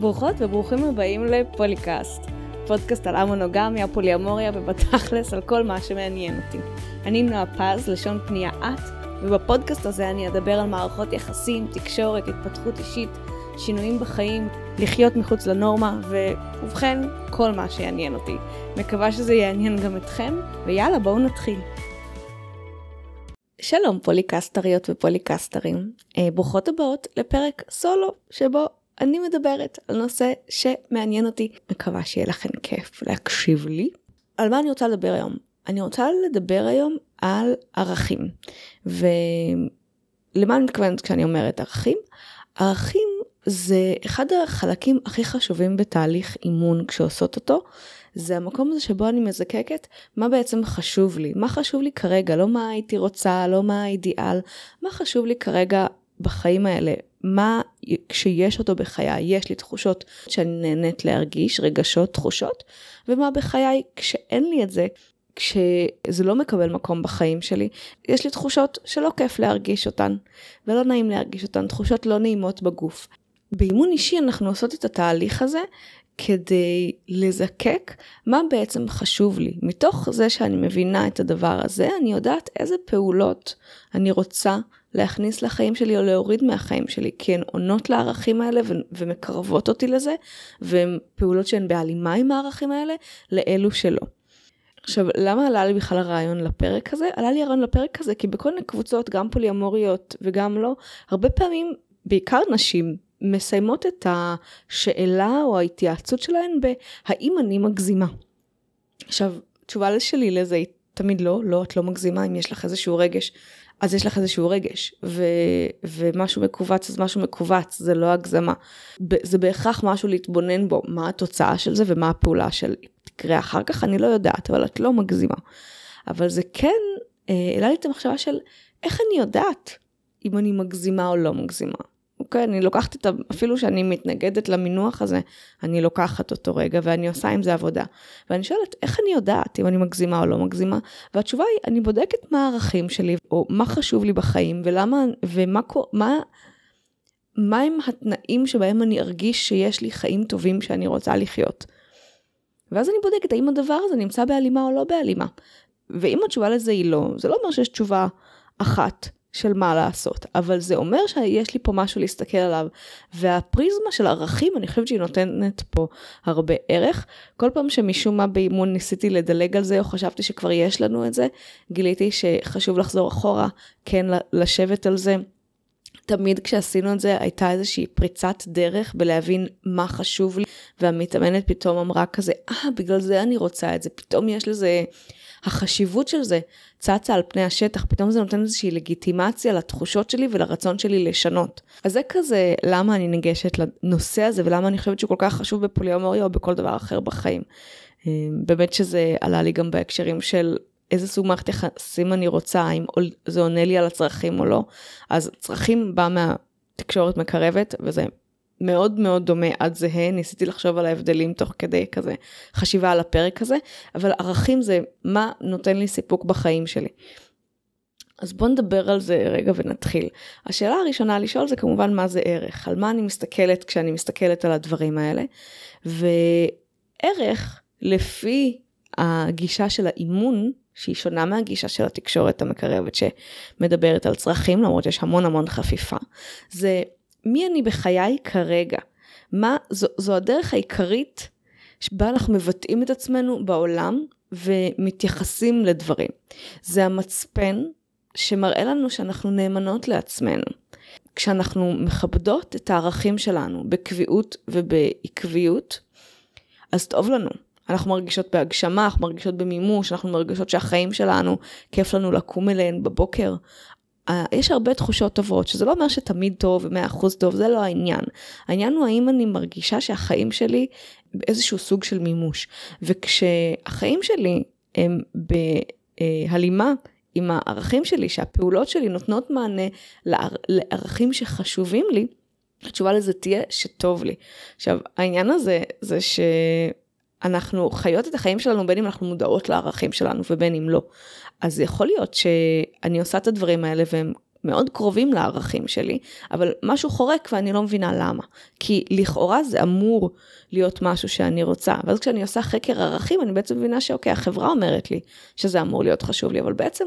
ברוכות וברוכים הבאים לפוליקאסט, פודקאסט על המונוגמיה, פוליאמוריה ובתכלס על כל מה שמעניין אותי. אני נועה פז, לשון פנייה את, ובפודקאסט הזה אני אדבר על מערכות יחסים, תקשורת, התפתחות אישית, שינויים בחיים, לחיות מחוץ לנורמה, ובכן, כל מה שיעניין אותי. מקווה שזה יעניין גם אתכם, ויאללה, בואו נתחיל. שלום פוליקסטריות ופוליקסטרים, אה, ברוכות הבאות לפרק סולו שבו אני מדברת על נושא שמעניין אותי, מקווה שיהיה לכם כיף להקשיב לי. על מה אני רוצה לדבר היום? אני רוצה לדבר היום על ערכים. ולמה אני מתכוונת כשאני אומרת ערכים? ערכים זה אחד החלקים הכי חשובים בתהליך אימון כשעושות אותו. זה המקום הזה שבו אני מזקקת מה בעצם חשוב לי, מה חשוב לי כרגע, לא מה הייתי רוצה, לא מה האידיאל, מה חשוב לי כרגע בחיים האלה, מה כשיש אותו בחיי, יש לי תחושות שאני נהנית להרגיש, רגשות, תחושות, ומה בחיי כשאין לי את זה, כשזה לא מקבל מקום בחיים שלי, יש לי תחושות שלא כיף להרגיש אותן, ולא נעים להרגיש אותן, תחושות לא נעימות בגוף. באימון אישי אנחנו עושות את התהליך הזה כדי לזקק מה בעצם חשוב לי. מתוך זה שאני מבינה את הדבר הזה, אני יודעת איזה פעולות אני רוצה להכניס לחיים שלי או להוריד מהחיים שלי, כי הן עונות לערכים האלה ו- ומקרבות אותי לזה, והן פעולות שהן בהלימה עם הערכים האלה, לאלו שלא. עכשיו, למה עלה לי בכלל הרעיון לפרק הזה? עלה לי הרעיון לפרק הזה כי בכל מיני קבוצות, גם פוליאמוריות וגם לא, הרבה פעמים, בעיקר נשים, מסיימות את השאלה או ההתייעצות שלהן ב"האם אני מגזימה?". עכשיו, תשובה שלי לזה היא תמיד לא, לא, את לא מגזימה אם יש לך איזשהו רגש. אז יש לך איזשהו רגש, ו, ומשהו מכווץ אז משהו מכווץ, זה לא הגזמה. זה בהכרח משהו להתבונן בו, מה התוצאה של זה ומה הפעולה של תקרה אחר כך, אני לא יודעת, אבל את לא מגזימה. אבל זה כן אה, העלה לי את המחשבה של איך אני יודעת אם אני מגזימה או לא מגזימה. אוקיי, אני לוקחת את ה... אפילו שאני מתנגדת למינוח הזה, אני לוקחת אותו רגע ואני עושה עם זה עבודה. ואני שואלת, איך אני יודעת אם אני מגזימה או לא מגזימה? והתשובה היא, אני בודקת מה הערכים שלי, או מה חשוב לי בחיים, ולמה, ומה מה, מה הם התנאים שבהם אני ארגיש שיש לי חיים טובים שאני רוצה לחיות. ואז אני בודקת האם הדבר הזה נמצא בהלימה או לא בהלימה. ואם התשובה לזה היא לא, זה לא אומר שיש תשובה אחת. של מה לעשות, אבל זה אומר שיש לי פה משהו להסתכל עליו, והפריזמה של ערכים, אני חושבת שהיא נותנת פה הרבה ערך. כל פעם שמשום מה באימון ניסיתי לדלג על זה, או חשבתי שכבר יש לנו את זה, גיליתי שחשוב לחזור אחורה, כן לשבת על זה. תמיד כשעשינו את זה הייתה איזושהי פריצת דרך בלהבין מה חשוב לי, והמתאמנת פתאום אמרה כזה, אה, ah, בגלל זה אני רוצה את זה, פתאום יש לזה... החשיבות של זה צצה על פני השטח, פתאום זה נותן איזושהי לגיטימציה לתחושות שלי ולרצון שלי לשנות. אז זה כזה למה אני ניגשת לנושא הזה ולמה אני חושבת שהוא כל כך חשוב בפוליומוריה או בכל דבר אחר בחיים. אה, באמת שזה עלה לי גם בהקשרים של איזה סוג מערכת יחסים אני רוצה, האם זה עונה לי על הצרכים או לא. אז צרכים בא מהתקשורת מקרבת וזה מאוד מאוד דומה עד זהה, ניסיתי לחשוב על ההבדלים תוך כדי כזה חשיבה על הפרק הזה, אבל ערכים זה מה נותן לי סיפוק בחיים שלי. אז בואו נדבר על זה רגע ונתחיל. השאלה הראשונה לשאול זה כמובן מה זה ערך, על מה אני מסתכלת כשאני מסתכלת על הדברים האלה, וערך לפי הגישה של האימון, שהיא שונה מהגישה של התקשורת המקרבת שמדברת על צרכים, למרות שיש המון המון חפיפה, זה מי אני בחיי כרגע? מה, זו, זו הדרך העיקרית שבה אנחנו מבטאים את עצמנו בעולם ומתייחסים לדברים. זה המצפן שמראה לנו שאנחנו נאמנות לעצמנו. כשאנחנו מכבדות את הערכים שלנו בקביעות ובעקביות, אז טוב לנו. אנחנו מרגישות בהגשמה, אנחנו מרגישות במימוש, אנחנו מרגישות שהחיים שלנו, כיף לנו לקום אליהן בבוקר, יש הרבה תחושות טובות, שזה לא אומר שתמיד טוב ו-100% טוב, זה לא העניין. העניין הוא האם אני מרגישה שהחיים שלי באיזשהו סוג של מימוש. וכשהחיים שלי הם בהלימה עם הערכים שלי, שהפעולות שלי נותנות מענה לערכים שחשובים לי, התשובה לזה תהיה שטוב לי. עכשיו, העניין הזה זה ש... אנחנו חיות את החיים שלנו בין אם אנחנו מודעות לערכים שלנו ובין אם לא. אז יכול להיות שאני עושה את הדברים האלה והם מאוד קרובים לערכים שלי, אבל משהו חורק ואני לא מבינה למה. כי לכאורה זה אמור להיות משהו שאני רוצה, ואז כשאני עושה חקר ערכים אני בעצם מבינה שאוקיי, החברה אומרת לי שזה אמור להיות חשוב לי, אבל בעצם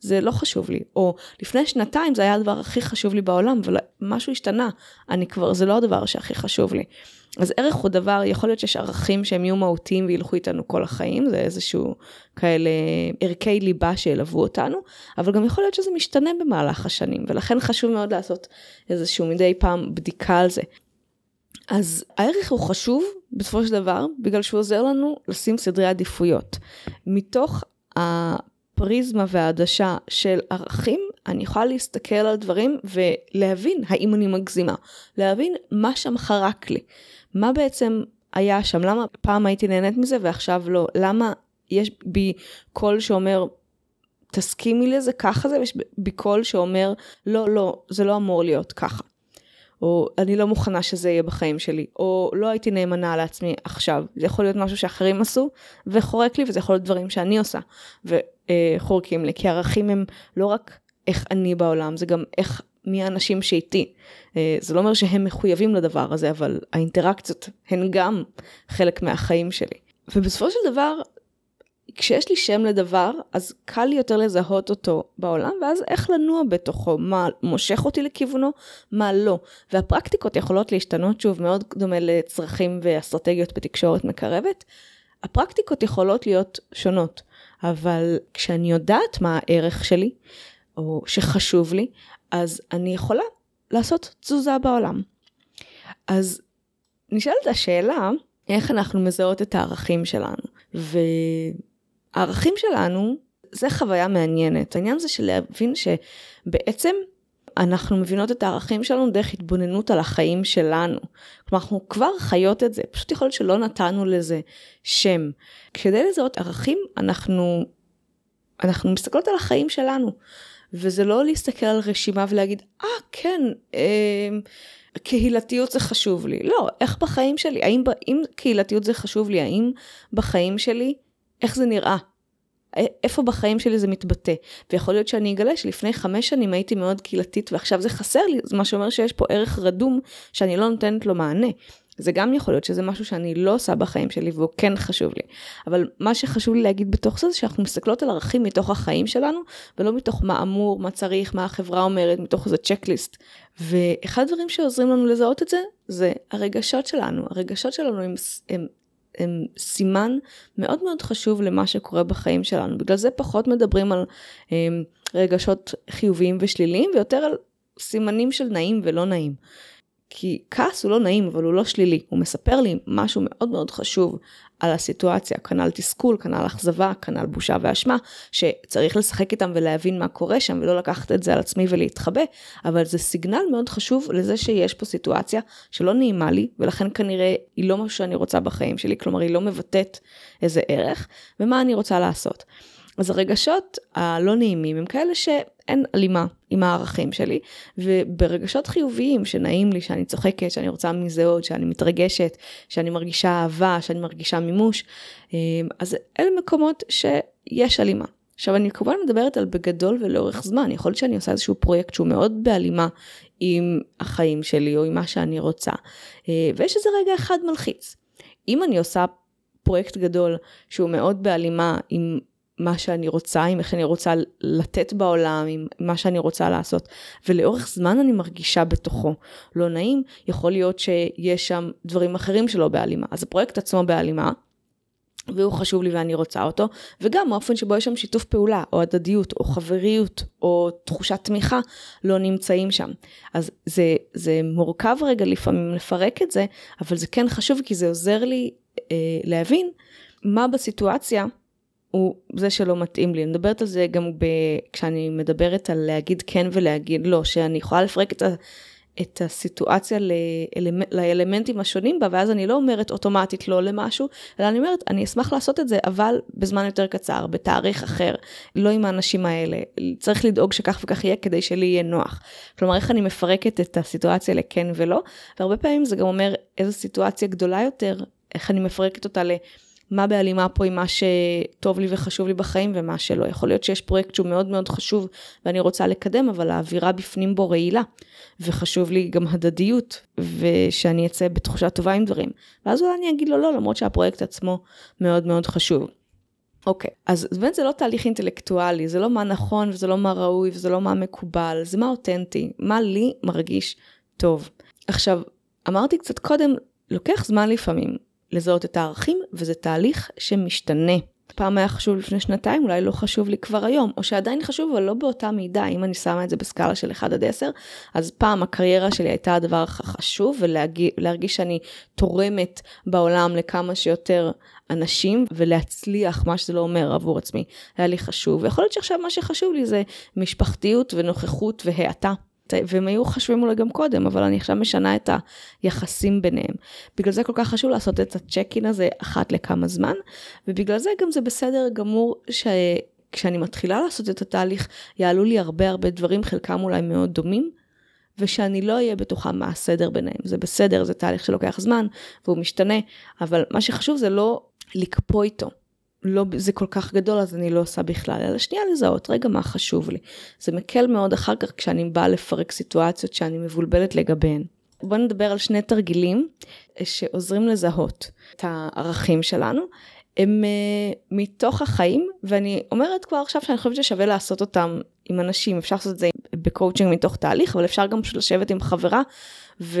זה לא חשוב לי. או לפני שנתיים זה היה הדבר הכי חשוב לי בעולם, אבל משהו השתנה, אני כבר, זה לא הדבר שהכי חשוב לי. אז ערך הוא דבר, יכול להיות שיש ערכים שהם יהיו מהותיים וילכו איתנו כל החיים, זה איזשהו כאלה ערכי ליבה שילוו אותנו, אבל גם יכול להיות שזה משתנה במהלך השנים, ולכן חשוב מאוד לעשות איזשהו מדי פעם בדיקה על זה. אז הערך הוא חשוב בסופו של דבר, בגלל שהוא עוזר לנו לשים סדרי עדיפויות. מתוך הפריזמה והעדשה של ערכים, אני יכולה להסתכל על דברים ולהבין האם אני מגזימה. להבין מה שם חרק לי. מה בעצם היה שם? למה פעם הייתי נהנית מזה ועכשיו לא? למה יש בי קול שאומר, תסכימי לזה, ככה זה, ויש בי קול שאומר, לא, לא, זה לא אמור להיות ככה. או אני לא מוכנה שזה יהיה בחיים שלי, או לא הייתי נאמנה לעצמי עכשיו. זה יכול להיות משהו שאחרים עשו וחורק לי, וזה יכול להיות דברים שאני עושה וחורקים לי, כי ערכים הם לא רק איך אני בעולם, זה גם איך מי האנשים שאיתי. אה, זה לא אומר שהם מחויבים לדבר הזה, אבל האינטראקציות הן גם חלק מהחיים שלי. ובסופו של דבר, כשיש לי שם לדבר, אז קל לי יותר לזהות אותו בעולם, ואז איך לנוע בתוכו, מה מושך אותי לכיוונו, מה לא. והפרקטיקות יכולות להשתנות שוב, מאוד דומה לצרכים ואסטרטגיות בתקשורת מקרבת. הפרקטיקות יכולות להיות שונות, אבל כשאני יודעת מה הערך שלי, או שחשוב לי, אז אני יכולה לעשות תזוזה בעולם. אז נשאלת השאלה, איך אנחנו מזהות את הערכים שלנו? והערכים שלנו, זה חוויה מעניינת. העניין זה של להבין שבעצם אנחנו מבינות את הערכים שלנו דרך התבוננות על החיים שלנו. כלומר, אנחנו כבר חיות את זה, פשוט יכול להיות שלא נתנו לזה שם. כדי לזהות ערכים, אנחנו, אנחנו מסתכלות על החיים שלנו. וזה לא להסתכל על רשימה ולהגיד, אה, ah, כן, אה, קהילתיות זה חשוב לי. לא, איך בחיים שלי, האם, אם קהילתיות זה חשוב לי, האם בחיים שלי, איך זה נראה? איפה בחיים שלי זה מתבטא. ויכול להיות שאני אגלה שלפני חמש שנים הייתי מאוד קהילתית ועכשיו זה חסר לי, זה מה שאומר שיש פה ערך רדום שאני לא נותנת לו מענה. זה גם יכול להיות שזה משהו שאני לא עושה בחיים שלי והוא כן חשוב לי. אבל מה שחשוב לי להגיד בתוך זה, זה שאנחנו מסתכלות על ערכים מתוך החיים שלנו, ולא מתוך מה אמור, מה צריך, מה החברה אומרת, מתוך איזה צ'קליסט. ואחד הדברים שעוזרים לנו לזהות את זה, זה הרגשות שלנו. הרגשות שלנו הם, הם, הם סימן מאוד מאוד חשוב למה שקורה בחיים שלנו. בגלל זה פחות מדברים על הם, רגשות חיוביים ושליליים, ויותר על סימנים של נעים ולא נעים. כי כעס הוא לא נעים, אבל הוא לא שלילי. הוא מספר לי משהו מאוד מאוד חשוב על הסיטואציה, כנ"ל תסכול, כנ"ל אכזבה, כנ"ל בושה ואשמה, שצריך לשחק איתם ולהבין מה קורה שם, ולא לקחת את זה על עצמי ולהתחבא, אבל זה סיגנל מאוד חשוב לזה שיש פה סיטואציה שלא נעימה לי, ולכן כנראה היא לא משהו שאני רוצה בחיים שלי, כלומר היא לא מבטאת איזה ערך, ומה אני רוצה לעשות. אז הרגשות הלא נעימים הם כאלה שאין הלימה עם הערכים שלי, וברגשות חיוביים שנעים לי, שאני צוחקת, שאני רוצה מזה עוד, שאני מתרגשת, שאני מרגישה אהבה, שאני מרגישה מימוש, אה, אז אלה מקומות שיש הלימה. עכשיו אני כמובן מדברת על בגדול ולאורך זמן, יכול להיות שאני עושה איזשהו פרויקט שהוא מאוד בהלימה עם החיים שלי או עם מה שאני רוצה, אה, ויש איזה רגע אחד מלחיץ. אם אני עושה פרויקט גדול שהוא מאוד בהלימה עם מה שאני רוצה, עם איך אני רוצה לתת בעולם, עם מה שאני רוצה לעשות. ולאורך זמן אני מרגישה בתוכו לא נעים, יכול להיות שיש שם דברים אחרים שלא בהלימה. אז הפרויקט עצמו בהלימה, והוא חשוב לי ואני רוצה אותו, וגם האופן שבו יש שם שיתוף פעולה, או הדדיות, או חבריות, או תחושת תמיכה, לא נמצאים שם. אז זה, זה מורכב רגע לפעמים לפרק את זה, אבל זה כן חשוב כי זה עוזר לי אה, להבין מה בסיטואציה הוא זה שלא מתאים לי. אני מדברת על זה גם ב... כשאני מדברת על להגיד כן ולהגיד לא, שאני יכולה לפרק את, ה... את הסיטואציה לאלמנ... לאלמנטים השונים בה, ואז אני לא אומרת אוטומטית לא למשהו, אלא אני אומרת, אני אשמח לעשות את זה, אבל בזמן יותר קצר, בתאריך אחר, לא עם האנשים האלה. צריך לדאוג שכך וכך יהיה כדי שלי יהיה נוח. כלומר, איך אני מפרקת את הסיטואציה לכן ולא, והרבה פעמים זה גם אומר איזו סיטואציה גדולה יותר, איך אני מפרקת אותה ל... מה בהלימה פה עם מה שטוב לי וחשוב לי בחיים ומה שלא. יכול להיות שיש פרויקט שהוא מאוד מאוד חשוב ואני רוצה לקדם, אבל האווירה בפנים בו רעילה. וחשוב לי גם הדדיות, ושאני אצא בתחושה טובה עם דברים. ואז אולי אני אגיד לו לא, למרות שהפרויקט עצמו מאוד מאוד חשוב. אוקיי, okay. אז באמת זה לא תהליך אינטלקטואלי, זה לא מה נכון וזה לא מה ראוי וזה לא מה מקובל, זה מה אותנטי, מה לי מרגיש טוב. עכשיו, אמרתי קצת קודם, לוקח זמן לפעמים לזהות את הערכים, וזה תהליך שמשתנה. פעם היה חשוב לפני שנתיים, אולי לא חשוב לי כבר היום, או שעדיין חשוב, אבל לא באותה מידה. אם אני שמה את זה בסקאלה של 1 עד 10, אז פעם הקריירה שלי הייתה הדבר החשוב, ולהרגיש שאני תורמת בעולם לכמה שיותר אנשים, ולהצליח, מה שזה לא אומר עבור עצמי, היה לי חשוב. ויכול להיות שעכשיו מה שחשוב לי זה משפחתיות ונוכחות והאטה. והם היו חשובים אולי גם קודם, אבל אני עכשיו משנה את היחסים ביניהם. בגלל זה כל כך חשוב לעשות את הצ'ק-אין הזה אחת לכמה זמן, ובגלל זה גם זה בסדר גמור שכשאני מתחילה לעשות את התהליך, יעלו לי הרבה הרבה דברים, חלקם אולי מאוד דומים. ושאני לא אהיה בטוחה מה הסדר ביניהם. זה בסדר, זה תהליך שלוקח זמן והוא משתנה, אבל מה שחשוב זה לא לקפוא איתו. לא, זה כל כך גדול אז אני לא עושה בכלל, אלא שנייה לזהות, רגע מה חשוב לי. זה מקל מאוד אחר כך כשאני באה לפרק סיטואציות שאני מבולבלת לגביהן. בואו נדבר על שני תרגילים אה, שעוזרים לזהות את הערכים שלנו. הם uh, מתוך החיים, ואני אומרת כבר עכשיו שאני חושבת ששווה לעשות אותם עם אנשים, אפשר לעשות את זה בקואוצ'ינג מתוך תהליך, אבל אפשר גם פשוט לשבת עם חברה, ו...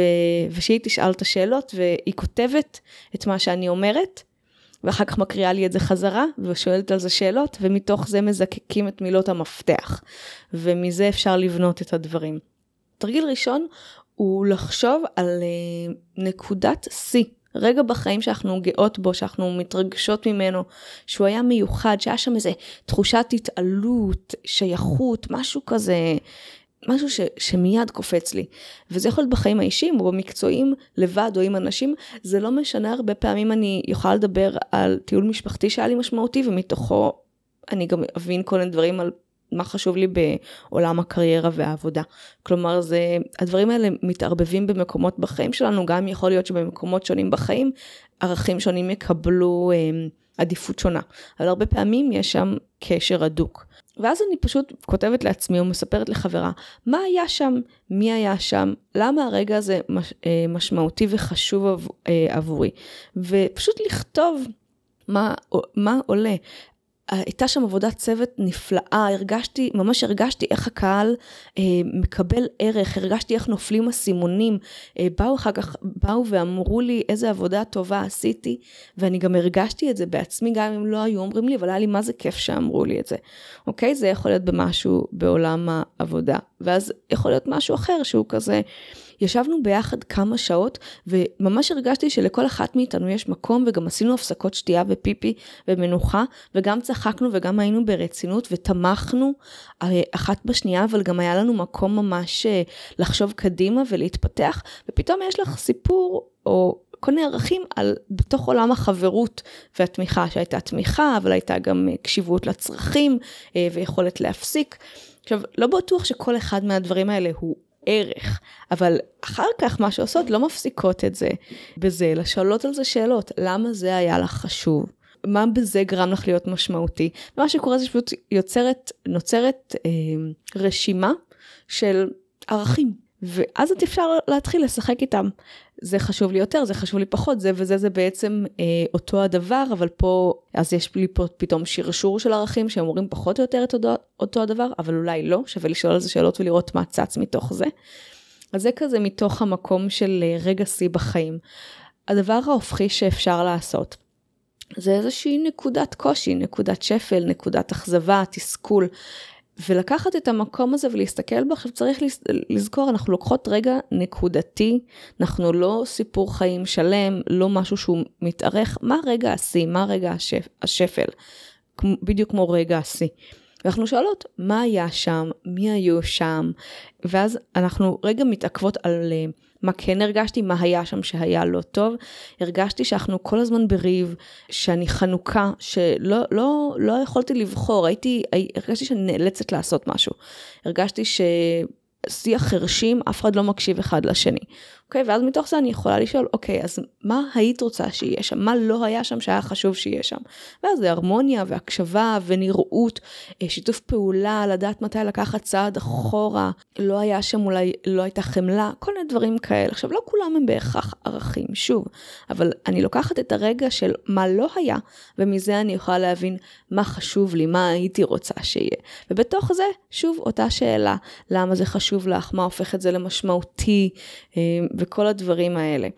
ושהיא תשאל את השאלות, והיא כותבת את מה שאני אומרת, ואחר כך מקריאה לי את זה חזרה, ושואלת על זה שאלות, ומתוך זה מזקקים את מילות המפתח. ומזה אפשר לבנות את הדברים. תרגיל ראשון הוא לחשוב על אה, נקודת שיא. רגע בחיים שאנחנו גאות בו, שאנחנו מתרגשות ממנו, שהוא היה מיוחד, שהיה שם איזה תחושת התעלות, שייכות, משהו כזה משהו ש, שמיד קופץ לי. וזה יכול להיות בחיים האישיים או במקצועיים, לבד או עם אנשים, זה לא משנה, הרבה פעמים אני יכולה לדבר על טיול משפחתי שהיה לי משמעותי, ומתוכו אני גם אבין כל מיני דברים על מה חשוב לי בעולם הקריירה והעבודה. כלומר, זה, הדברים האלה מתערבבים במקומות בחיים שלנו, גם יכול להיות שבמקומות שונים בחיים, ערכים שונים יקבלו אה, עדיפות שונה. אבל הרבה פעמים יש שם קשר הדוק. ואז אני פשוט כותבת לעצמי או מספרת לחברה, מה היה שם, מי היה שם, למה הרגע הזה מש, אה, משמעותי וחשוב עב, אה, עבורי. ופשוט לכתוב מה, מה עולה. הייתה שם עבודת צוות נפלאה, הרגשתי, ממש הרגשתי איך הקהל אה, מקבל ערך, הרגשתי איך נופלים הסימונים. אה, באו אחר כך, באו ואמרו לי איזה עבודה טובה עשיתי, ואני גם הרגשתי את זה בעצמי, גם אם לא היו אומרים לי, אבל היה לי מה זה כיף שאמרו לי את זה. אוקיי? זה יכול להיות במשהו בעולם העבודה. ואז יכול להיות משהו אחר שהוא כזה... ישבנו ביחד כמה שעות, וממש הרגשתי שלכל אחת מאיתנו יש מקום, וגם עשינו הפסקות שתייה ופיפי ומנוחה, וגם צחקנו וגם היינו ברצינות, ותמכנו אה, אחת בשנייה, אבל גם היה לנו מקום ממש אה, לחשוב קדימה ולהתפתח, ופתאום יש לך סיפור, או כל מיני ערכים על, בתוך עולם החברות והתמיכה, שהייתה תמיכה, אבל הייתה גם אה, קשיבות לצרכים ויכולת להפסיק. עכשיו, לא בטוח שכל אחד מהדברים האלה הוא ערך, אבל אחר כך מה שעושות לא מפסיקות את זה בזה, אלא שואלות על זה שאלות, למה זה היה לך חשוב? מה בזה גרם לך להיות משמעותי? ומה שקורה זה שפשוט יוצרת, נוצרת אה, רשימה של ערכים, ואז את אפשר להתחיל לשחק איתם. זה חשוב לי יותר, זה חשוב לי פחות, זה וזה זה בעצם אה, אותו הדבר, אבל פה, אז יש לי פה פתאום שרשור של ערכים שהם אומרים פחות או יותר את אותו, אותו הדבר, אבל אולי לא, שווה לשאול על זה שאלות ולראות מה צץ מתוך זה. אז זה כזה מתוך המקום של אה, רגע שיא בחיים. הדבר ההופכי שאפשר לעשות, זה איזושהי נקודת קושי, נקודת שפל, נקודת אכזבה, תסכול. ולקחת את המקום הזה ולהסתכל בו, עכשיו צריך לזכור, אנחנו לוקחות רגע נקודתי, אנחנו לא סיפור חיים שלם, לא משהו שהוא מתארך, מה רגע השיא, מה רגע השפ, השפל, בדיוק כמו רגע השיא. ואנחנו שואלות, מה היה שם, מי היו שם, ואז אנחנו רגע מתעכבות על uh, מה כן הרגשתי, מה היה שם שהיה לא טוב. הרגשתי שאנחנו כל הזמן בריב, שאני חנוכה, שלא לא, לא יכולתי לבחור, הייתי, הרגשתי שאני נאלצת לעשות משהו. הרגשתי ש... שיח חרשים, אף אחד לא מקשיב אחד לשני. אוקיי? ואז מתוך זה אני יכולה לשאול, אוקיי, אז מה היית רוצה שיהיה שם? מה לא היה שם שהיה חשוב שיהיה שם? ואז זה הרמוניה והקשבה ונראות, אה, שיתוף פעולה, לדעת מתי לקחת צעד אחורה, לא היה שם אולי, לא הייתה חמלה, כל מיני דברים כאלה. עכשיו, לא כולם הם בהכרח ערכים, שוב, אבל אני לוקחת את הרגע של מה לא היה, ומזה אני יכולה להבין מה חשוב לי, מה הייתי רוצה שיהיה. ובתוך זה, שוב, אותה שאלה, למה זה חשוב לך, מה הופך את זה למשמעותי, אה, וכל הדברים האלה.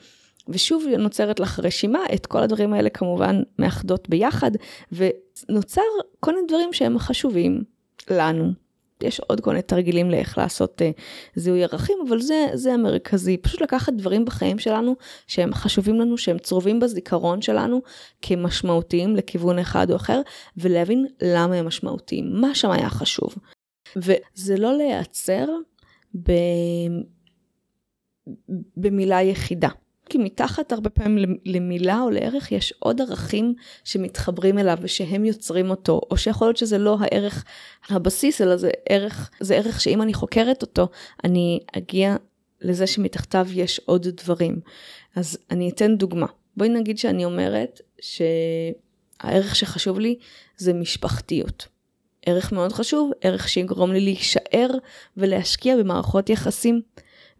ושוב נוצרת לך רשימה, את כל הדברים האלה כמובן מאחדות ביחד, ונוצר כל מיני דברים שהם חשובים לנו. יש עוד כל מיני תרגילים לאיך לעשות uh, זיהוי ערכים, אבל זה, זה המרכזי. פשוט לקחת דברים בחיים שלנו שהם חשובים לנו, שהם צרובים בזיכרון שלנו כמשמעותיים לכיוון אחד או אחר, ולהבין למה הם משמעותיים, מה שם היה חשוב. וזה לא להיעצר ב... במילה יחידה. כי מתחת הרבה פעמים למילה או לערך יש עוד ערכים שמתחברים אליו ושהם יוצרים אותו, או שיכול להיות שזה לא הערך הבסיס, אלא זה ערך, זה ערך שאם אני חוקרת אותו, אני אגיע לזה שמתחתיו יש עוד דברים. אז אני אתן דוגמה. בואי נגיד שאני אומרת שהערך שחשוב לי זה משפחתיות. ערך מאוד חשוב, ערך שיגרום לי להישאר ולהשקיע במערכות יחסים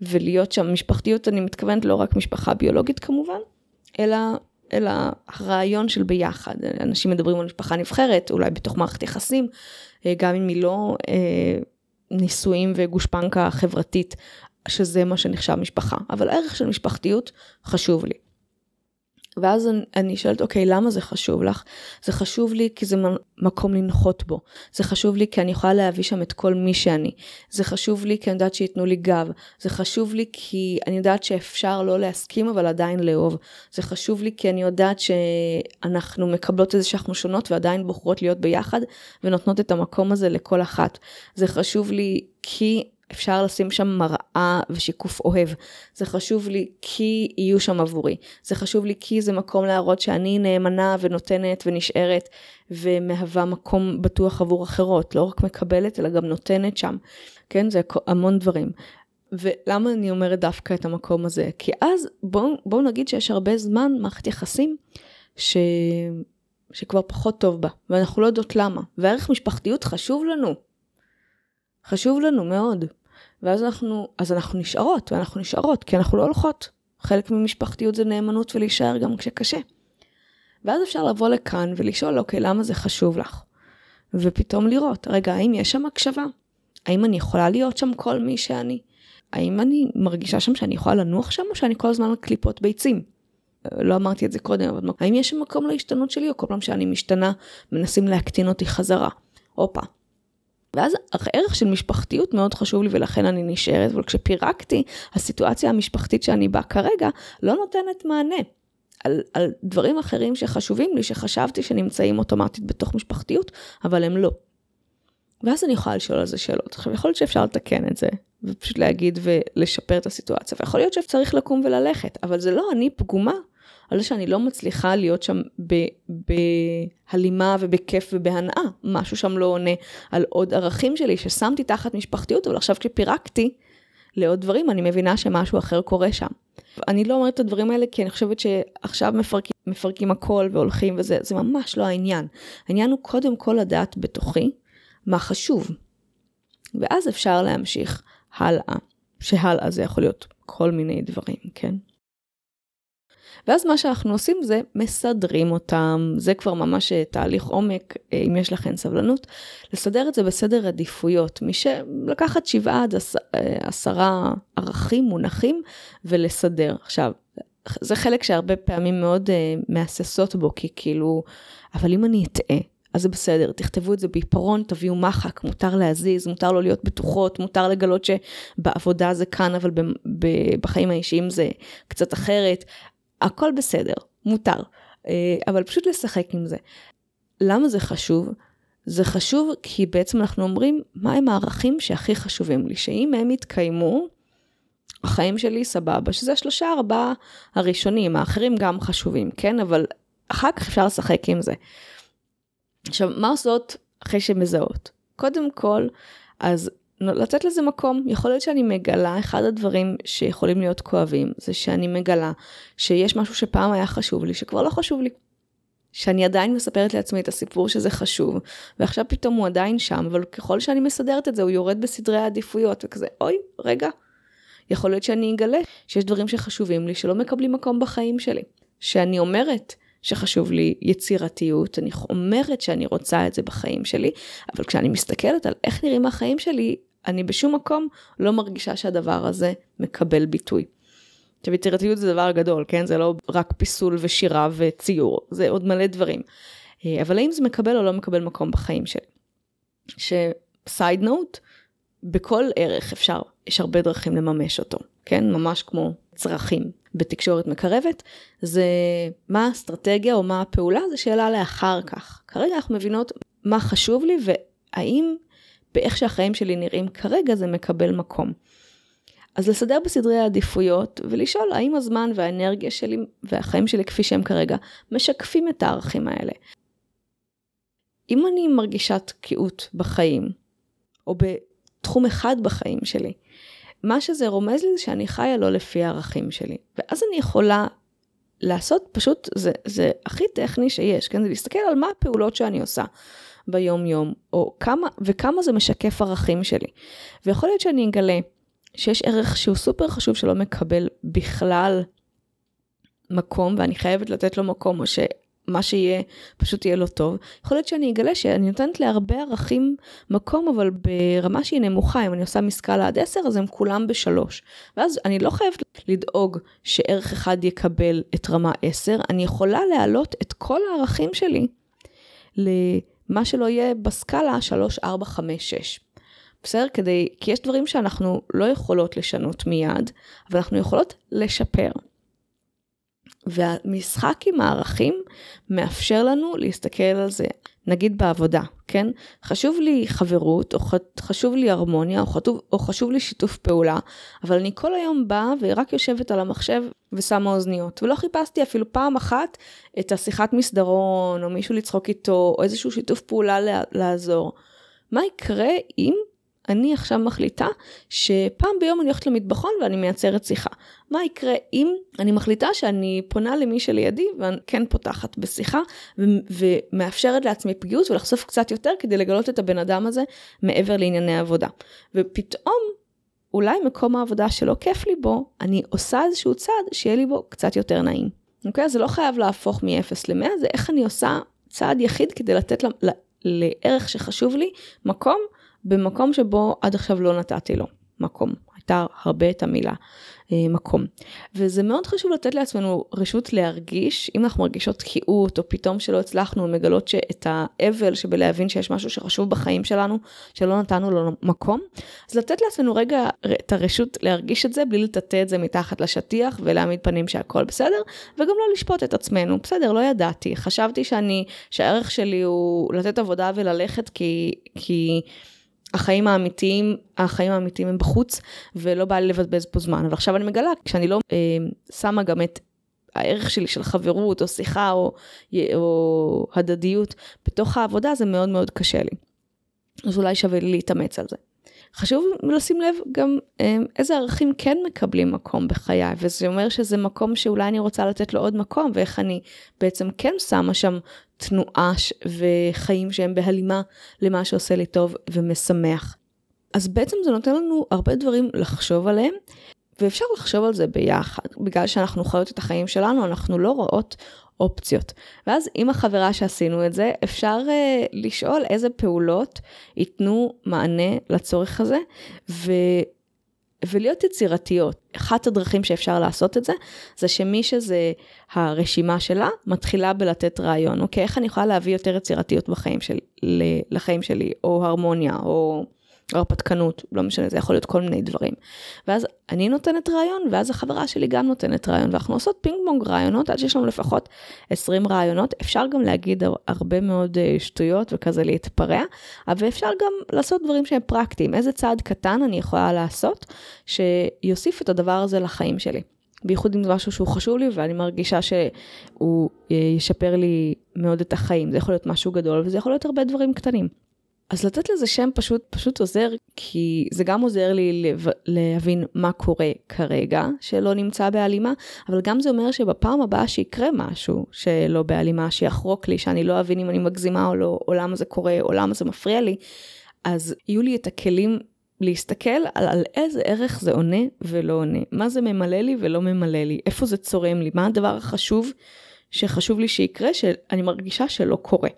ולהיות שם. משפחתיות, אני מתכוונת לא רק משפחה ביולוגית כמובן, אלא, אלא הרעיון של ביחד. אנשים מדברים על משפחה נבחרת, אולי בתוך מערכת יחסים, אה, גם אם היא לא אה, נישואים וגושפנקה חברתית, שזה מה שנחשב משפחה. אבל הערך של משפחתיות חשוב לי. ואז אני שואלת, אוקיי, למה זה חשוב לך? זה חשוב לי כי זה מקום לנחות בו. זה חשוב לי כי אני יכולה להביא שם את כל מי שאני. זה חשוב לי כי אני יודעת שייתנו לי גב. זה חשוב לי כי אני יודעת שאפשר לא להסכים אבל עדיין לאהוב. זה חשוב לי כי אני יודעת שאנחנו מקבלות את זה שאנחנו שונות ועדיין בוחרות להיות ביחד ונותנות את המקום הזה לכל אחת. זה חשוב לי כי אפשר לשים שם מראה ושיקוף אוהב. זה חשוב לי כי יהיו שם עבורי. זה חשוב לי כי זה מקום להראות שאני נאמנה ונותנת ונשארת ומהווה מקום בטוח עבור אחרות. לא רק מקבלת אלא גם נותנת שם. כן, זה המון דברים. ולמה אני אומרת דווקא את המקום הזה? כי אז בואו בוא נגיד שיש הרבה זמן מערכת יחסים ש... שכבר פחות טוב בה, ואנחנו לא יודעות למה. וערך משפחתיות חשוב לנו. חשוב לנו מאוד. ואז אנחנו, אז אנחנו נשארות, ואנחנו נשארות, כי אנחנו לא הולכות. חלק ממשפחתיות זה נאמנות ולהישאר גם כשקשה. ואז אפשר לבוא לכאן ולשאול, אוקיי, למה זה חשוב לך? ופתאום לראות, רגע, האם יש שם הקשבה? האם אני יכולה להיות שם כל מי שאני? האם אני מרגישה שם שאני יכולה לנוח שם, או שאני כל הזמן על קליפות ביצים? לא אמרתי את זה קודם, אבל האם יש שם מקום להשתנות שלי, או כל פעם שאני משתנה, מנסים להקטין אותי חזרה? הופה, ואז הערך של משפחתיות מאוד חשוב לי ולכן אני נשארת, אבל כשפירקתי, הסיטואציה המשפחתית שאני בה כרגע לא נותנת מענה. על, על דברים אחרים שחשובים לי, שחשבתי שנמצאים אוטומטית בתוך משפחתיות, אבל הם לא. ואז אני יכולה לשאול על זה שאלות. עכשיו, יכול להיות שאפשר לתקן את זה, ופשוט להגיד ולשפר את הסיטואציה, ויכול להיות שצריך לקום וללכת, אבל זה לא אני פגומה על זה שאני לא מצליחה להיות שם בהלימה ובכיף ובהנאה. משהו שם לא עונה על עוד ערכים שלי ששמתי תחת משפחתיות, אבל עכשיו כשפירקתי לעוד דברים, אני מבינה שמשהו אחר קורה שם. אני לא אומרת את הדברים האלה כי אני חושבת שעכשיו מפרקים, מפרקים הכל והולכים וזה, זה ממש לא העניין. העניין הוא קודם כל לדעת בתוכי מה חשוב. ואז אפשר להמשיך הלאה, שהלאה זה יכול להיות כל מיני דברים, כן? ואז מה שאנחנו עושים זה מסדרים אותם, זה כבר ממש אה, תהליך עומק, אה, אם יש לכם סבלנות, לסדר את זה בסדר עדיפויות, מי שלקחת שבעה עד אה, עשרה ערכים מונחים ולסדר. עכשיו, זה חלק שהרבה פעמים מאוד uh, מהססות בו, כי כאילו, אבל אם אני אטעה, אז זה בסדר, תכתבו את זה בעיפרון, תביאו מחק, מותר להזיז, מותר לא להיות בטוחות, מותר לגלות שבעבודה זה כאן, אבל בחיים האישיים זה קצת אחרת. הכל בסדר, מותר, אה, אבל פשוט לשחק עם זה. למה זה חשוב? זה חשוב כי בעצם אנחנו אומרים מהם הערכים שהכי חשובים לי, שאם הם יתקיימו, החיים שלי סבבה, שזה השלושה ארבעה הראשונים, האחרים גם חשובים, כן? אבל אחר כך אפשר לשחק עם זה. עכשיו, מה עושות אחרי שמזהות? קודם כל, אז לתת לזה מקום. יכול להיות שאני מגלה, אחד הדברים שיכולים להיות כואבים, זה שאני מגלה שיש משהו שפעם היה חשוב לי, שכבר לא חשוב לי. שאני עדיין מספרת לעצמי את הסיפור שזה חשוב, ועכשיו פתאום הוא עדיין שם, אבל ככל שאני מסדרת את זה, הוא יורד בסדרי העדיפויות, וכזה, אוי, רגע. יכול להיות שאני אגלה שיש דברים שחשובים לי, שלא מקבלים מקום בחיים שלי. שאני אומרת שחשוב לי יצירתיות, אני אומרת שאני רוצה את זה בחיים שלי, אבל כשאני מסתכלת על איך נראים החיים שלי, אני בשום מקום לא מרגישה שהדבר הזה מקבל ביטוי. עכשיו יצירתיות זה דבר גדול, כן? זה לא רק פיסול ושירה וציור, זה עוד מלא דברים. אה, אבל האם זה מקבל או לא מקבל מקום בחיים שלי? שסייד נוט, בכל ערך אפשר, יש הרבה דרכים לממש אותו, כן? ממש כמו צרכים בתקשורת מקרבת, זה מה האסטרטגיה או מה הפעולה, זה שאלה לאחר כך. כרגע אנחנו מבינות מה חשוב לי והאם באיך שהחיים שלי נראים כרגע זה מקבל מקום. אז לסדר בסדרי העדיפויות ולשאול האם הזמן והאנרגיה שלי והחיים שלי כפי שהם כרגע משקפים את הערכים האלה. אם אני מרגישה תקיעות בחיים, או בתחום אחד בחיים שלי, מה שזה רומז לי זה שאני חיה לא לפי הערכים שלי. ואז אני יכולה לעשות פשוט, זה, זה הכי טכני שיש, כן? זה להסתכל על מה הפעולות שאני עושה ביום יום, או כמה, וכמה זה משקף ערכים שלי. ויכול להיות שאני אגלה שיש ערך שהוא סופר חשוב שלא מקבל בכלל מקום, ואני חייבת לתת לו מקום, או שמה שיהיה פשוט יהיה לא טוב. יכול להיות שאני אגלה שאני נותנת להרבה ערכים מקום, אבל ברמה שהיא נמוכה, אם אני עושה מסקאלה עד 10, אז הם כולם בשלוש. ואז אני לא חייבת לדאוג שערך אחד יקבל את רמה 10, אני יכולה להעלות את כל הערכים שלי למה שלא יהיה בסקאלה 3, 4, 5, 6. בסדר? כדי, כי יש דברים שאנחנו לא יכולות לשנות מיד, אבל אנחנו יכולות לשפר. והמשחק עם הערכים מאפשר לנו להסתכל על זה, נגיד בעבודה, כן? חשוב לי חברות, או חשוב לי הרמוניה, או, חשוב, או חשוב לי שיתוף פעולה, אבל אני כל היום באה ורק יושבת על המחשב ושמה אוזניות, ולא חיפשתי אפילו פעם אחת את השיחת מסדרון, או מישהו לצחוק איתו, או איזשהו שיתוף פעולה לעזור. מה יקרה אם אני עכשיו מחליטה שפעם ביום אני הולכת למטבחון ואני מייצרת שיחה. מה יקרה אם אני מחליטה שאני פונה למי שלידי ואני כן פותחת בשיחה ו- ומאפשרת לעצמי פגיעות ולחשוף קצת יותר כדי לגלות את הבן אדם הזה מעבר לענייני עבודה. ופתאום אולי מקום העבודה שלא כיף לי בו, אני עושה איזשהו צעד שיהיה לי בו קצת יותר נעים. אוקיי? זה לא חייב להפוך מ-0 ל-100, זה איך אני עושה צעד יחיד כדי לתת ל- ל- לערך שחשוב לי מקום במקום שבו עד עכשיו לא נתתי לו מקום. הייתה הרבה את המילה אה, מקום. וזה מאוד חשוב לתת לעצמנו רשות להרגיש, אם אנחנו מרגישות תקיעות או פתאום שלא הצלחנו מגלות את האבל שבלהבין שיש משהו שחשוב בחיים שלנו, שלא נתנו לו מקום, אז לתת לעצמנו רגע את הרשות להרגיש את זה בלי לטאטא את זה מתחת לשטיח ולהעמיד פנים שהכל בסדר, וגם לא לשפוט את עצמנו, בסדר, לא ידעתי, חשבתי שאני, שהערך שלי הוא לתת עבודה וללכת כי... כי החיים האמיתיים, החיים האמיתיים הם בחוץ, ולא בא לי לבזבז פה זמן. אבל עכשיו אני מגלה, כשאני לא אה, שמה גם את הערך שלי של חברות, או שיחה, או, או הדדיות בתוך העבודה, זה מאוד מאוד קשה לי. אז אולי שווה לי להתאמץ על זה. חשוב לשים לב גם אה, איזה ערכים כן מקבלים מקום בחיי, וזה אומר שזה מקום שאולי אני רוצה לתת לו עוד מקום, ואיך אני בעצם כן שמה שם תנועה וחיים שהם בהלימה למה שעושה לי טוב ומשמח. אז בעצם זה נותן לנו הרבה דברים לחשוב עליהם, ואפשר לחשוב על זה ביחד. בגלל שאנחנו חיות את החיים שלנו, אנחנו לא רואות אופציות. ואז עם החברה שעשינו את זה, אפשר uh, לשאול איזה פעולות ייתנו מענה לצורך הזה, ו... ולהיות יצירתיות. אחת הדרכים שאפשר לעשות את זה, זה שמי שזה הרשימה שלה, מתחילה בלתת רעיון. אוקיי, איך אני יכולה להביא יותר יצירתיות בחיים שלי, לחיים שלי, או הרמוניה, או הרפתקנות, לא משנה, זה יכול להיות כל מיני דברים. ואז אני נותנת רעיון, ואז החברה שלי גם נותנת רעיון, ואנחנו עושות פינג פונג רעיונות עד שיש לנו לפחות 20 רעיונות. אפשר גם להגיד הרבה מאוד אה, שטויות וכזה להתפרע, אבל אפשר גם לעשות דברים שהם פרקטיים. איזה צעד קטן אני יכולה לעשות שיוסיף את הדבר הזה לחיים שלי. בייחוד אם זה משהו שהוא חשוב לי ואני מרגישה שהוא אה, ישפר לי מאוד את החיים. זה יכול להיות משהו גדול וזה יכול להיות הרבה דברים קטנים. אז לתת לזה שם פשוט, פשוט עוזר, כי זה גם עוזר לי לב, להבין מה קורה כרגע, שלא נמצא בהלימה, אבל גם זה אומר שבפעם הבאה שיקרה משהו שלא בהלימה, שיחרוק לי, שאני לא אבין אם אני מגזימה או לא, או למה זה קורה, או למה זה מפריע לי, אז יהיו לי את הכלים להסתכל על, על איזה ערך זה עונה ולא עונה, מה זה ממלא לי ולא ממלא לי, איפה זה צורם לי, מה הדבר החשוב שחשוב לי שיקרה, שאני מרגישה שלא קורה.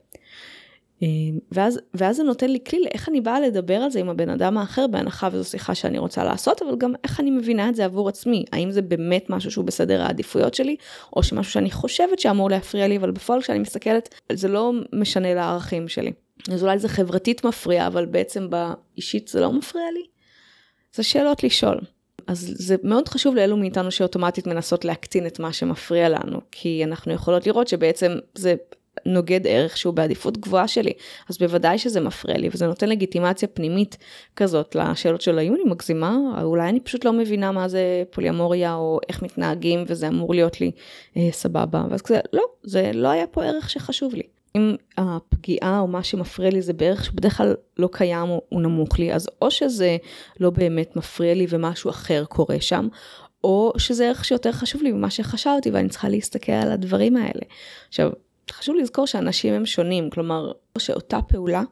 ואז, ואז זה נותן לי כלי לאיך אני באה לדבר על זה עם הבן אדם האחר, בהנחה וזו שיחה שאני רוצה לעשות, אבל גם איך אני מבינה את זה עבור עצמי. האם זה באמת משהו שהוא בסדר העדיפויות שלי, או שמשהו שאני חושבת שאמור להפריע לי, אבל בפועל כשאני מסתכלת, זה לא משנה לערכים שלי. אז אולי זה חברתית מפריע, אבל בעצם באישית זה לא מפריע לי? זה שאלות לשאול. אז זה מאוד חשוב לאלו מאיתנו שאוטומטית מנסות להקטין את מה שמפריע לנו, כי אנחנו יכולות לראות שבעצם זה נוגד ערך שהוא בעדיפות גבוהה שלי, אז בוודאי שזה מפריע לי, וזה נותן לגיטימציה פנימית כזאת לשאלות של האם אני מגזימה, אולי אני פשוט לא מבינה מה זה פוליומוריה או איך מתנהגים וזה אמור להיות לי אה, סבבה, ואז כזה, לא, זה לא היה פה ערך שחשוב לי. אם הפגיעה או מה שמפריע לי זה בערך שבדרך כלל לא קיים או הוא נמוך לי, אז או שזה לא באמת מפריע לי ומשהו אחר קורה שם, או שזה ערך שיותר חשוב לי ממה שחשבתי ואני צריכה להסתכל על הדברים האלה. עכשיו, חשוב לזכור שאנשים הם שונים, כלומר שאותה פעולה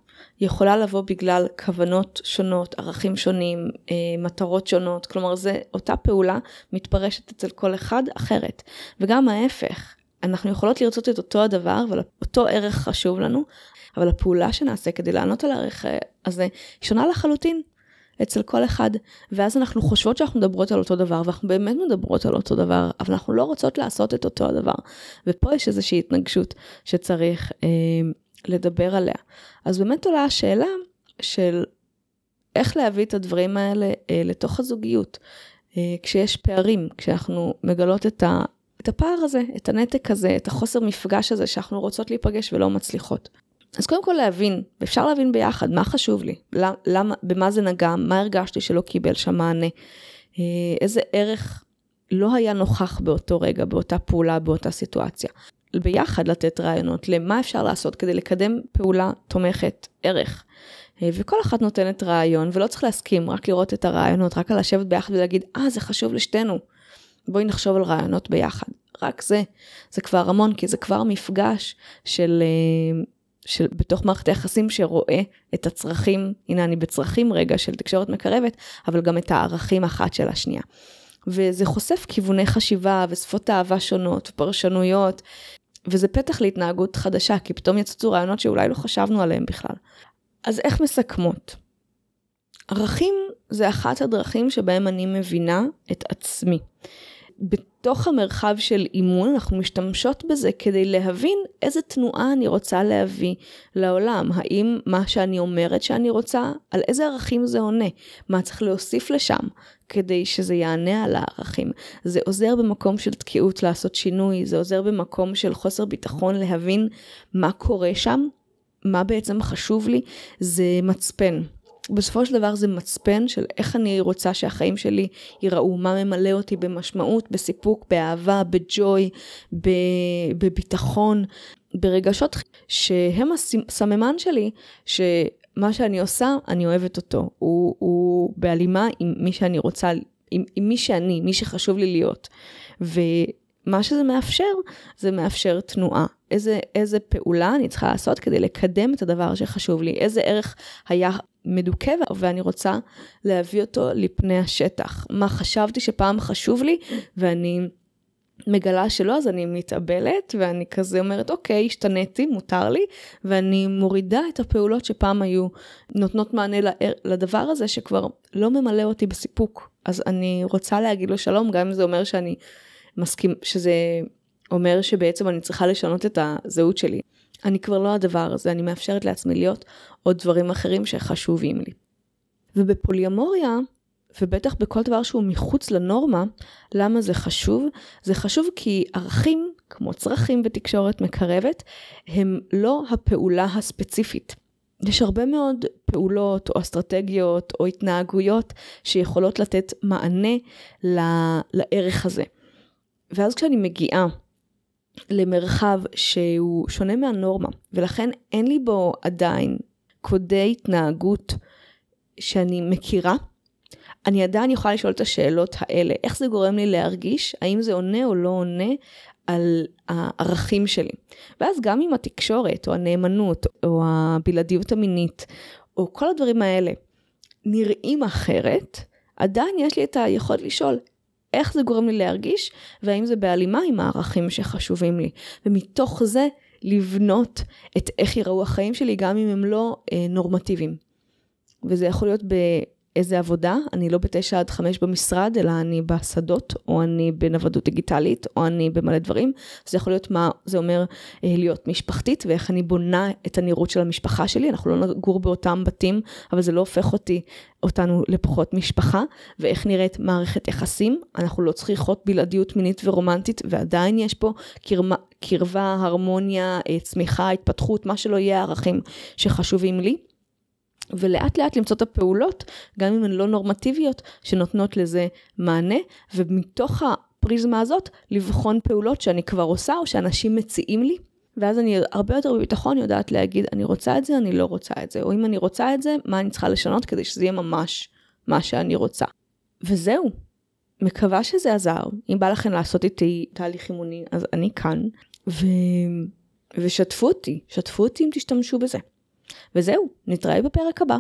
יכולה לבוא בגלל כוונות שונות, ערכים שונים, אה, מטרות שונות, כלומר זה אותה פעולה מתפרשת אצל כל אחד אחרת. וגם ההפך, אנחנו יכולות לרצות את אותו הדבר, אבל אותו ערך חשוב לנו, אבל הפעולה שנעשה כדי לענות על הערך הזה היא שונה לחלוטין אצל כל אחד. ואז אנחנו חושבות שאנחנו מדברות על אותו דבר, ואנחנו באמת מדברות על אותו דבר, אבל אנחנו לא רוצות לעשות את אותו הדבר. ופה יש איזושהי התנגשות שצריך אה, לדבר עליה. אז באמת עולה השאלה של איך להביא את הדברים האלה אה, לתוך הזוגיות. אה, כשיש פערים, כשאנחנו מגלות את ה... את הפער הזה, את הנתק הזה, את החוסר מפגש הזה שאנחנו רוצות להיפגש ולא מצליחות. אז קודם כל להבין, ואפשר להבין ביחד, מה חשוב לי, למה, במה זה נגע, מה הרגשתי שלא קיבל שם מענה, אה, איזה ערך לא היה נוכח באותו רגע, באותה פעולה, באותה סיטואציה. ביחד לתת רעיונות למה אפשר לעשות כדי לקדם פעולה תומכת ערך. אה, וכל אחת נותנת רעיון, ולא צריך להסכים, רק לראות את הרעיונות, רק לשבת ביחד ולהגיד, אה, זה חשוב לשתינו. בואי נחשוב על רעיונות ביחד. רק זה, זה כבר המון, כי זה כבר מפגש של, אה, של בתוך מערכת היחסים שרואה את הצרכים, הנה אני בצרכים רגע של תקשורת מקרבת, אבל גם את הערכים אחת של השנייה. וזה חושף כיווני חשיבה ושפות אהבה שונות, פרשנויות, וזה פתח להתנהגות חדשה, כי פתאום יצאו רעיונות שאולי לא חשבנו עליהם בכלל. אז איך מסכמות? ערכים זה אחת הדרכים שבהם אני מבינה את עצמי. בתוך המרחב של אימון אנחנו משתמשות בזה כדי להבין איזה תנועה אני רוצה להביא לעולם. האם מה שאני אומרת שאני רוצה, על איזה ערכים זה עונה? מה צריך להוסיף לשם כדי שזה יענה על הערכים? זה עוזר במקום של תקיעות לעשות שינוי, זה עוזר במקום של חוסר ביטחון להבין מה קורה שם, מה בעצם חשוב לי, זה מצפן. בסופו של דבר זה מצפן של איך אני רוצה שהחיים שלי ייראו, מה ממלא אותי במשמעות, בסיפוק, באהבה, בג'וי, בביטחון, ברגשות שהם הסממן שלי, שמה שאני עושה, אני אוהבת אותו. הוא, הוא בהלימה עם מי שאני רוצה, עם, עם מי שאני, מי שחשוב לי להיות. ומה שזה מאפשר, זה מאפשר תנועה. איזה, איזה פעולה אני צריכה לעשות כדי לקדם את הדבר שחשוב לי, איזה ערך היה מדוכא ואני רוצה להביא אותו לפני השטח. מה חשבתי שפעם חשוב לי ואני מגלה שלא, אז אני מתאבלת ואני כזה אומרת, אוקיי, השתניתי, מותר לי, ואני מורידה את הפעולות שפעם היו נותנות מענה לדבר הזה שכבר לא ממלא אותי בסיפוק. אז אני רוצה להגיד לו שלום, גם אם זה אומר שאני מסכים, שזה אומר שבעצם אני צריכה לשנות את הזהות שלי. אני כבר לא הדבר הזה, אני מאפשרת לעצמי להיות עוד דברים אחרים שחשובים לי. ובפוליומוריה, ובטח בכל דבר שהוא מחוץ לנורמה, למה זה חשוב? זה חשוב כי ערכים, כמו צרכים ותקשורת מקרבת, הם לא הפעולה הספציפית. יש הרבה מאוד פעולות או אסטרטגיות או התנהגויות שיכולות לתת מענה לערך הזה. ואז כשאני מגיעה למרחב שהוא שונה מהנורמה, ולכן אין לי בו עדיין קודי התנהגות שאני מכירה, אני עדיין יכולה לשאול את השאלות האלה. איך זה גורם לי להרגיש? האם זה עונה או לא עונה על הערכים שלי? ואז גם אם התקשורת, או הנאמנות, או הבלעדיות המינית, או כל הדברים האלה נראים אחרת, עדיין יש לי את היכולת לשאול, איך זה גורם לי להרגיש, והאם זה בהלימה עם הערכים שחשובים לי. ומתוך זה, לבנות את איך ייראו החיים שלי, גם אם הם לא אה, נורמטיביים. וזה יכול להיות באיזה עבודה, אני לא בתשע עד חמש במשרד, אלא אני בשדות, או אני בנוודות דיגיטלית, או אני במלא דברים. זה יכול להיות מה זה אומר אה, להיות משפחתית, ואיך אני בונה את הנראות של המשפחה שלי. אנחנו לא נגור באותם בתים, אבל זה לא הופך אותי, אותנו לפחות משפחה, ואיך נראית מערכת יחסים. אנחנו לא צריכות בלעדיות מינית ורומנטית, ועדיין יש פה קרמה, קרבה, הרמוניה, אה, צמיחה, התפתחות, מה שלא יהיה הערכים שחשובים לי. ולאט לאט למצוא את הפעולות, גם אם הן לא נורמטיביות, שנותנות לזה מענה, ומתוך הפריזמה הזאת, לבחון פעולות שאני כבר עושה או שאנשים מציעים לי. ואז אני הרבה יותר בביטחון יודעת להגיד, אני רוצה את זה, אני לא רוצה את זה, או אם אני רוצה את זה, מה אני צריכה לשנות כדי שזה יהיה ממש מה שאני רוצה. וזהו. מקווה שזה עזר. אם בא לכם לעשות איתי תהליך אימוני, אז אני כאן. ו... ושתפו אותי, שתפו אותי אם תשתמשו בזה. וזהו, נתראה בפרק הבא.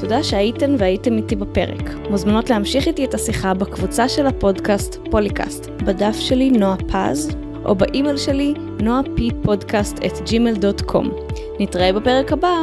תודה שהייתן והייתם איתי בפרק. מוזמנות להמשיך איתי את השיחה בקבוצה של הפודקאסט פוליקאסט, בדף שלי נועה פז, או באימייל שלי נועה פי פודקאסט את gmail.com. נתראה בפרק הבא.